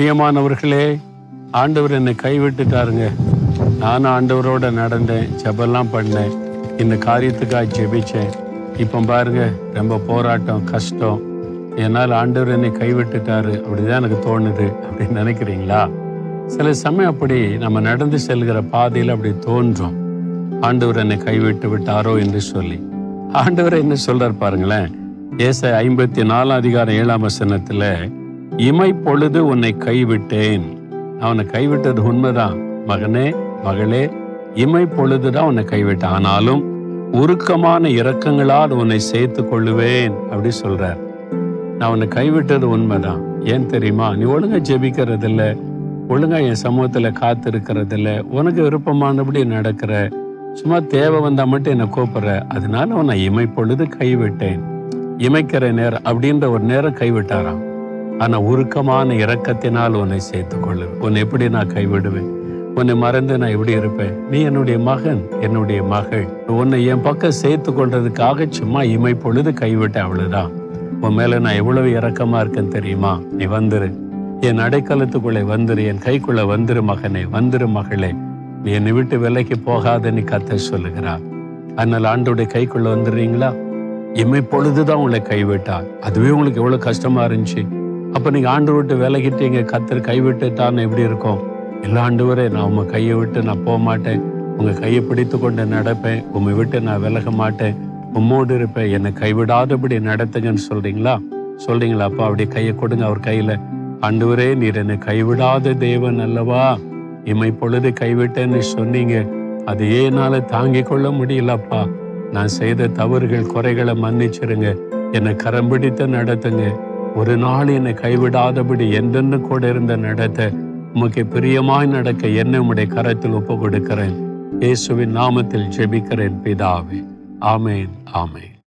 பிரியமானவர்களே ஆண்டவர் என்னை கைவிட்டுட்டாருங்க. நானும் ஆண்டவரோட நடந்தேன் ஜபெல்லாம் பண்ணேன் இந்த காரியத்துக்காக ஜெபிச்சேன். இப்போ பாருங்க ரொம்ப போராட்டம் கஷ்டம். என்னால் ஆண்டவர் என்னை கைவிட்டுட்டாரு அப்படிதான் எனக்கு தோணுது அப்படின்னு நினைக்கிறீங்களா? சில சமயம் அப்படி நம்ம நடந்து செல்கிற பாதையில் அப்படி தோன்றும். ஆண்டவர் என்னை கைவிட்டு விட்டாரோ என்று சொல்லி. ஆண்டவர் என்ன சொல்றார் பாருங்களேன் ஏச ஐம்பத்தி நாலாம் அதிகாரம் ஏழாம் வசனத்தில் இமைப்பொழுது உன்னை கைவிட்டேன். அவனை கைவிட்டது உண்மைதான் மகனே மகளே இமை பொழுதுதான் உன்னை கைவிட்டேன். ஆனாலும் உருக்கமான இரக்கங்களால் உன்னை சேர்த்து கொள்ளுவேன் அப்படி சொல்றார். நான் உன்னை கைவிட்டது உண்மைதான் ஏன் தெரியுமா? நீ ஒழுங்கா ஜெபிக்கிறது இல்லை ஒழுங்கா என் சமூகத்தில் காத்திருக்கிறது இல்லை உனக்கு விருப்பமானபடி நடக்கிற. சும்மா தேவை வந்தா மட்டும் என்னை கூப்பிடுற. அதனால உன்னை இமை பொழுது கைவிட்டேன். இமைக்கிற நேரம் அப்படின்ற ஒரு நேரம் கைவிட்டாராம். ஆனா உருக்கமான இரக்கத்தினால் உன்னை சேர்த்துக் கொள்ளு உன்னை எப்படி நான் கைவிடுவேன்? உன்னை மறந்து நான் எப்படி இருப்பேன்? நீ என்னுடைய மகன் என்னுடைய மகள். உன்னை என் பக்கம் சேர்த்து கொள்றதுக்காக சும்மா இமை பொழுது கைவிட்டேன் அவ்வளவுதான் உன் மேல நான் எவ்வளவு இரக்கமா இருக்கேன்னு தெரியுமா? நீ வந்துரு. என் அடைக்கலத்துக்குள்ளே வந்துரு. என் கைக்குள்ள வந்துரு மகனே. வந்துரு மகளே. நீ என்னை விட்டு விலைக்கு போகாத நீ கத்த சொல்லுகிறார். அதனால் ஆண்டோடைய கைக்குள்ள வந்துடுறீங்களா? இமை பொழுதுதான் உங்களை கைவிட்டார். அதுவே உங்களுக்கு எவ்வளவு கஷ்டமா இருந்துச்சு. அப்ப நீங்க ஆண்டு விட்டு விலகிட்டீங்க கத்தர் கைவிட்டுட்டான்னு எப்படி இருக்கும்? எல்லா ஆண்டவரே நான் உங்க கையை விட்டு நான் போக மாட்டேன். உங்க கையை பிடித்து கொண்டு நடப்பேன். உம்மை விட்டு நான் விலக மாட்டேன். உம்மோடு இருப்பேன். என்னை கைவிடாதபடி நடத்துங்கன்னு சொல்றீங்களா? சொல்றீங்களா? அப்பா அப்படியே கையை கொடுங்க அவர் கையில. ஆண்டவரே நீர் என்னை கைவிடாத தேவன் அல்லவா? இமை பொழுது கைவிட்டேன்னு சொன்னீங்க. அது ஏனால தாங்கிக் கொள்ள முடியலப்பா நான் செய்த தவறுகள் குறைகளை மன்னிச்சிருங்க. என்னை கரம் பிடித்து நடத்துங்க. ஒரு நாள் என்னை கைவிடாதபடி என்றென்று கூட இருந்த நடத்த உமக்கு பிரியமாய் நடக்க என்னை உடைய கரத்தில் ஒப்பு கொடுக்கிறேன் இயேசுவின் நாமத்தில் ஜெபிக்கிறேன் பிதாவே. ஆமேன் ஆமேன்.